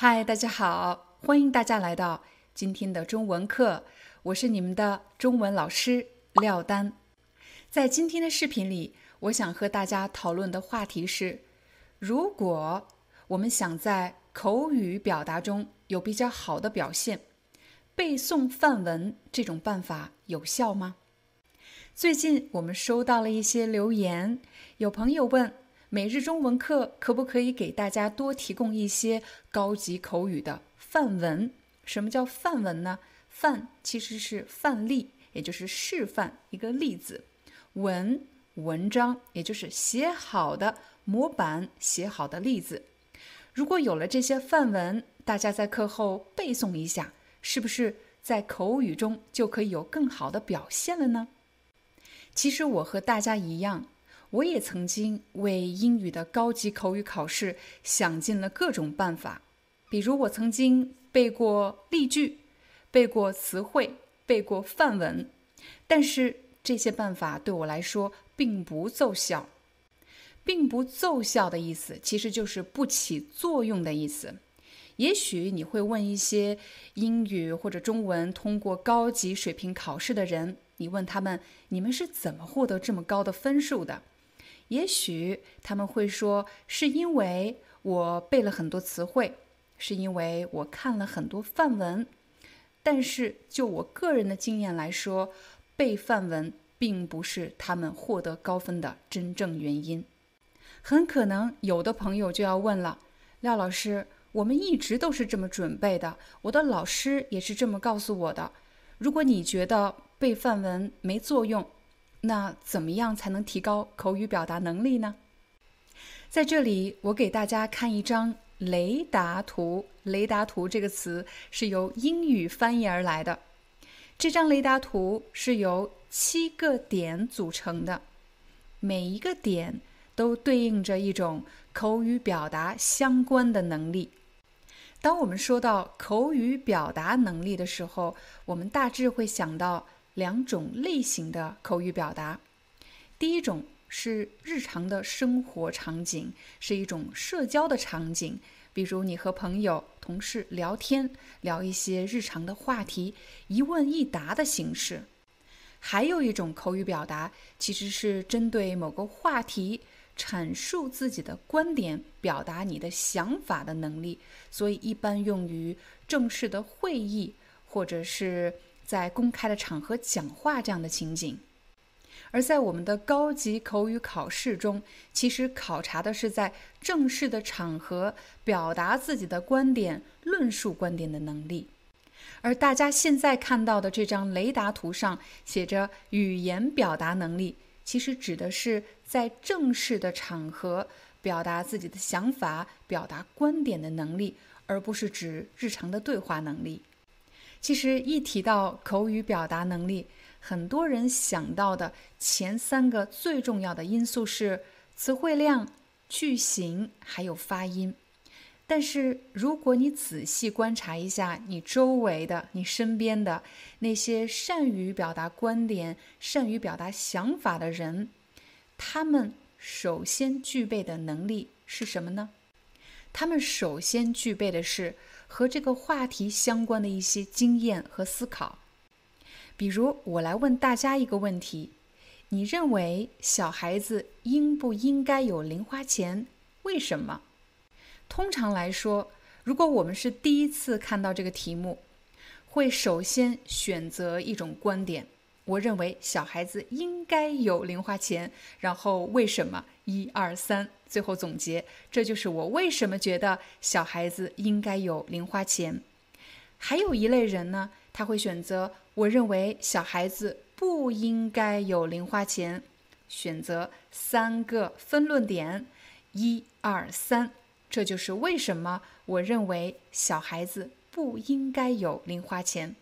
嗨，大家好，欢迎大家来到今天的中文课，我是你们的中文老师廖丹。在今天的视频里，我想和大家讨论的话题是：如果我们想在口语表达中有比较好的表现，背诵范文这种办法有效吗？最近我们收到了一些留言，有朋友问。每日中文课可不可以给大家多提供一些高级口语的范文？什么叫范文呢？范其实是范例，也就是示范一个例子；文文章，也就是写好的模板、写好的例子。如果有了这些范文，大家在课后背诵一下，是不是在口语中就可以有更好的表现了呢？其实我和大家一样。我也曾经为英语的高级口语考试想尽了各种办法，比如我曾经背过例句、背过词汇、背过范文，但是这些办法对我来说并不奏效。并不奏效的意思其实就是不起作用的意思。也许你会问一些英语或者中文通过高级水平考试的人，你问他们：你们是怎么获得这么高的分数的？也许他们会说，是因为我背了很多词汇，是因为我看了很多范文。但是就我个人的经验来说，背范文并不是他们获得高分的真正原因。很可能有的朋友就要问了：廖老师，我们一直都是这么准备的，我的老师也是这么告诉我的。如果你觉得背范文没作用，那怎么样才能提高口语表达能力呢？在这里，我给大家看一张雷达图。雷达图这个词是由英语翻译而来的。这张雷达图是由七个点组成的，每一个点都对应着一种口语表达相关的能力。当我们说到口语表达能力的时候，我们大致会想到。两种类型的口语表达，第一种是日常的生活场景，是一种社交的场景，比如你和朋友、同事聊天，聊一些日常的话题，一问一答的形式。还有一种口语表达，其实是针对某个话题阐述自己的观点，表达你的想法的能力，所以一般用于正式的会议，或者是。在公开的场合讲话这样的情景，而在我们的高级口语考试中，其实考察的是在正式的场合表达自己的观点、论述观点的能力。而大家现在看到的这张雷达图上写着“语言表达能力”，其实指的是在正式的场合表达自己的想法、表达观点的能力，而不是指日常的对话能力。其实一提到口语表达能力，很多人想到的前三个最重要的因素是词汇量、句型还有发音。但是如果你仔细观察一下你周围的、你身边的那些善于表达观点、善于表达想法的人，他们首先具备的能力是什么呢？他们首先具备的是。和这个话题相关的一些经验和思考，比如我来问大家一个问题：你认为小孩子应不应该有零花钱？为什么？通常来说，如果我们是第一次看到这个题目，会首先选择一种观点。我认为小孩子应该有零花钱，然后为什么？一二三，最后总结，这就是我为什么觉得小孩子应该有零花钱。还有一类人呢，他会选择我认为小孩子不应该有零花钱。选择三个分论点，一二三，这就是为什么我认为小孩子不应该有零花钱。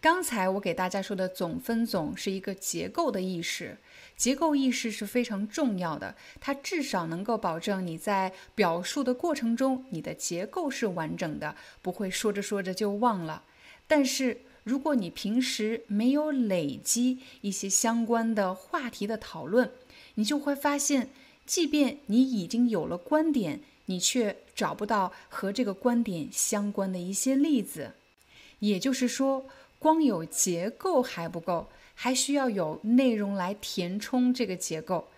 刚才我给大家说的总分总是一个结构的意识，结构意识是非常重要的，它至少能够保证你在表述的过程中，你的结构是完整的，不会说着说着就忘了。但是如果你平时没有累积一些相关的话题的讨论，你就会发现，即便你已经有了观点，你却找不到和这个观点相关的一些例子，也就是说。光有结构还不够，还需要有内容来填充这个结构。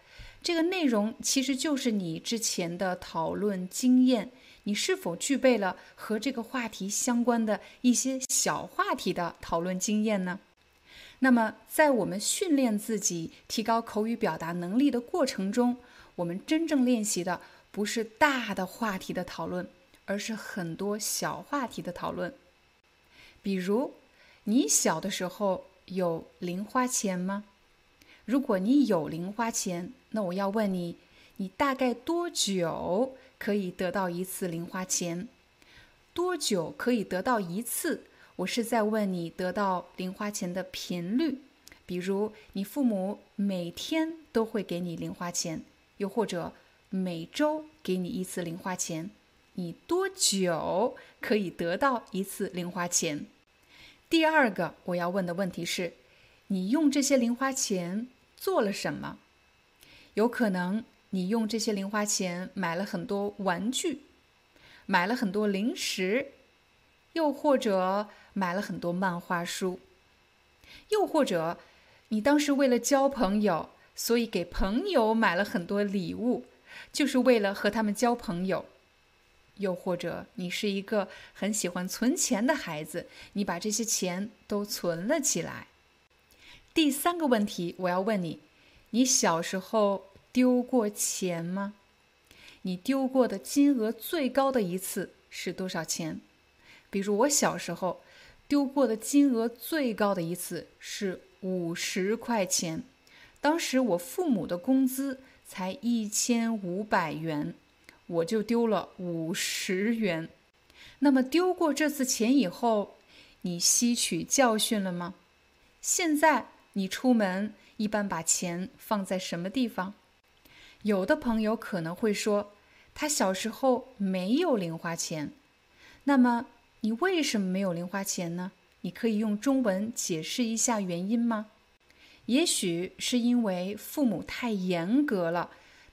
这个内容其实就是你之前的讨论经验，你是否具备了和这个话题相关的一些小话题的讨论经验呢？那么，在我们训练自己提高口语表达能力的过程中，我们真正练习的不是大的话题的讨论，而是很多小话题的讨论，比如。你小的时候有零花钱吗？如果你有零花钱，那我要问你，你大概多久可以得到一次零花钱？多久可以得到一次？我是在问你得到零花钱的频率。比如，你父母每天都会给你零花钱，又或者每周给你一次零花钱，你多久可以得到一次零花钱？第二个我要问的问题是：你用这些零花钱做了什么？有可能你用这些零花钱买了很多玩具，买了很多零食，又或者买了很多漫画书，又或者你当时为了交朋友，所以给朋友买了很多礼物，就是为了和他们交朋友。又或者你是一个很喜欢存钱的孩子，你把这些钱都存了起来。第三个问题，我要问你：你小时候丢过钱吗？你丢过的金额最高的一次是多少钱？比如我小时候丢过的金额最高的一次是五十块钱，当时我父母的工资才一千五百元。我就丢了五十元。那么丢过这次钱以后，你吸取教训了吗？现在你出门一般把钱放在什么地方？有的朋友可能会说，他小时候没有零花钱。那么你为什么没有零花钱呢？你可以用中文解释一下原因吗？也许是因为父母太严格了。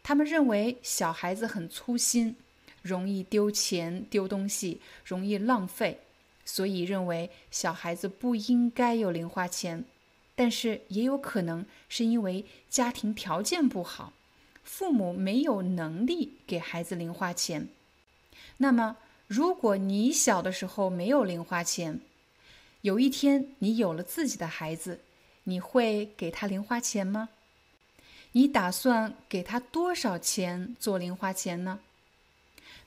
他们认为小孩子很粗心，容易丢钱、丢东西，容易浪费，所以认为小孩子不应该有零花钱。但是也有可能是因为家庭条件不好，父母没有能力给孩子零花钱。那么，如果你小的时候没有零花钱，有一天你有了自己的孩子，你会给他零花钱吗？你打算给他多少钱做零花钱呢？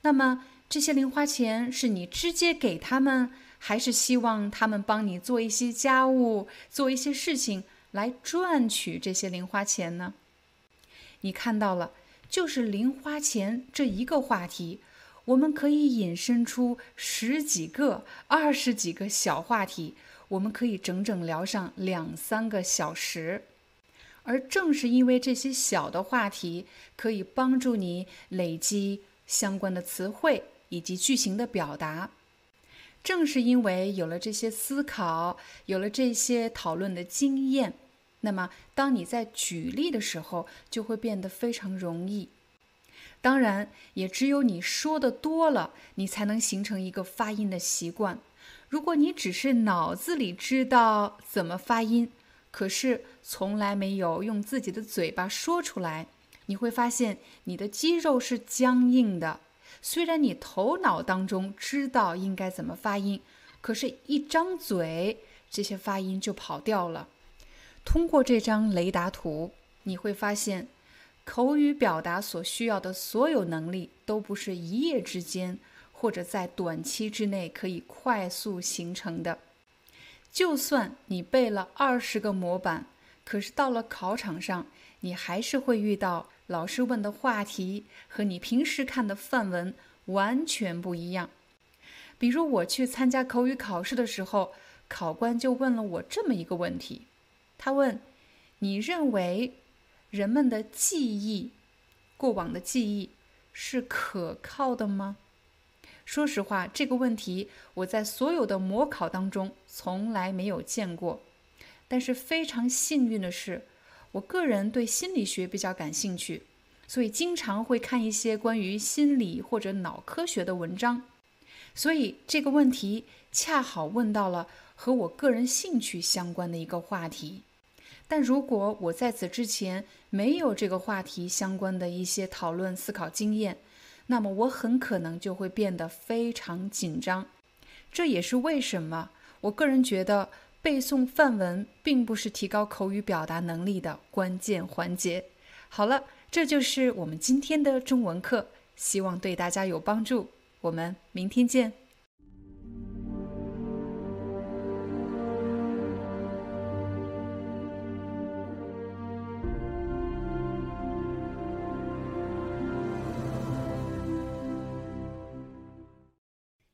那么这些零花钱是你直接给他们，还是希望他们帮你做一些家务、做一些事情来赚取这些零花钱呢？你看到了，就是零花钱这一个话题，我们可以引申出十几个、二十几个小话题，我们可以整整聊上两三个小时。而正是因为这些小的话题可以帮助你累积相关的词汇以及句型的表达，正是因为有了这些思考，有了这些讨论的经验，那么当你在举例的时候就会变得非常容易。当然，也只有你说的多了，你才能形成一个发音的习惯。如果你只是脑子里知道怎么发音，可是从来没有用自己的嘴巴说出来，你会发现你的肌肉是僵硬的。虽然你头脑当中知道应该怎么发音，可是，一张嘴，这些发音就跑掉了。通过这张雷达图，你会发现，口语表达所需要的所有能力，都不是一夜之间或者在短期之内可以快速形成的。就算你背了二十个模板，可是到了考场上，你还是会遇到老师问的话题和你平时看的范文完全不一样。比如我去参加口语考试的时候，考官就问了我这么一个问题，他问：“你认为人们的记忆，过往的记忆是可靠的吗？”说实话，这个问题我在所有的模考当中从来没有见过。但是非常幸运的是，我个人对心理学比较感兴趣，所以经常会看一些关于心理或者脑科学的文章。所以这个问题恰好问到了和我个人兴趣相关的一个话题。但如果我在此之前没有这个话题相关的一些讨论思考经验，那么我很可能就会变得非常紧张，这也是为什么我个人觉得背诵范文并不是提高口语表达能力的关键环节。好了，这就是我们今天的中文课，希望对大家有帮助。我们明天见。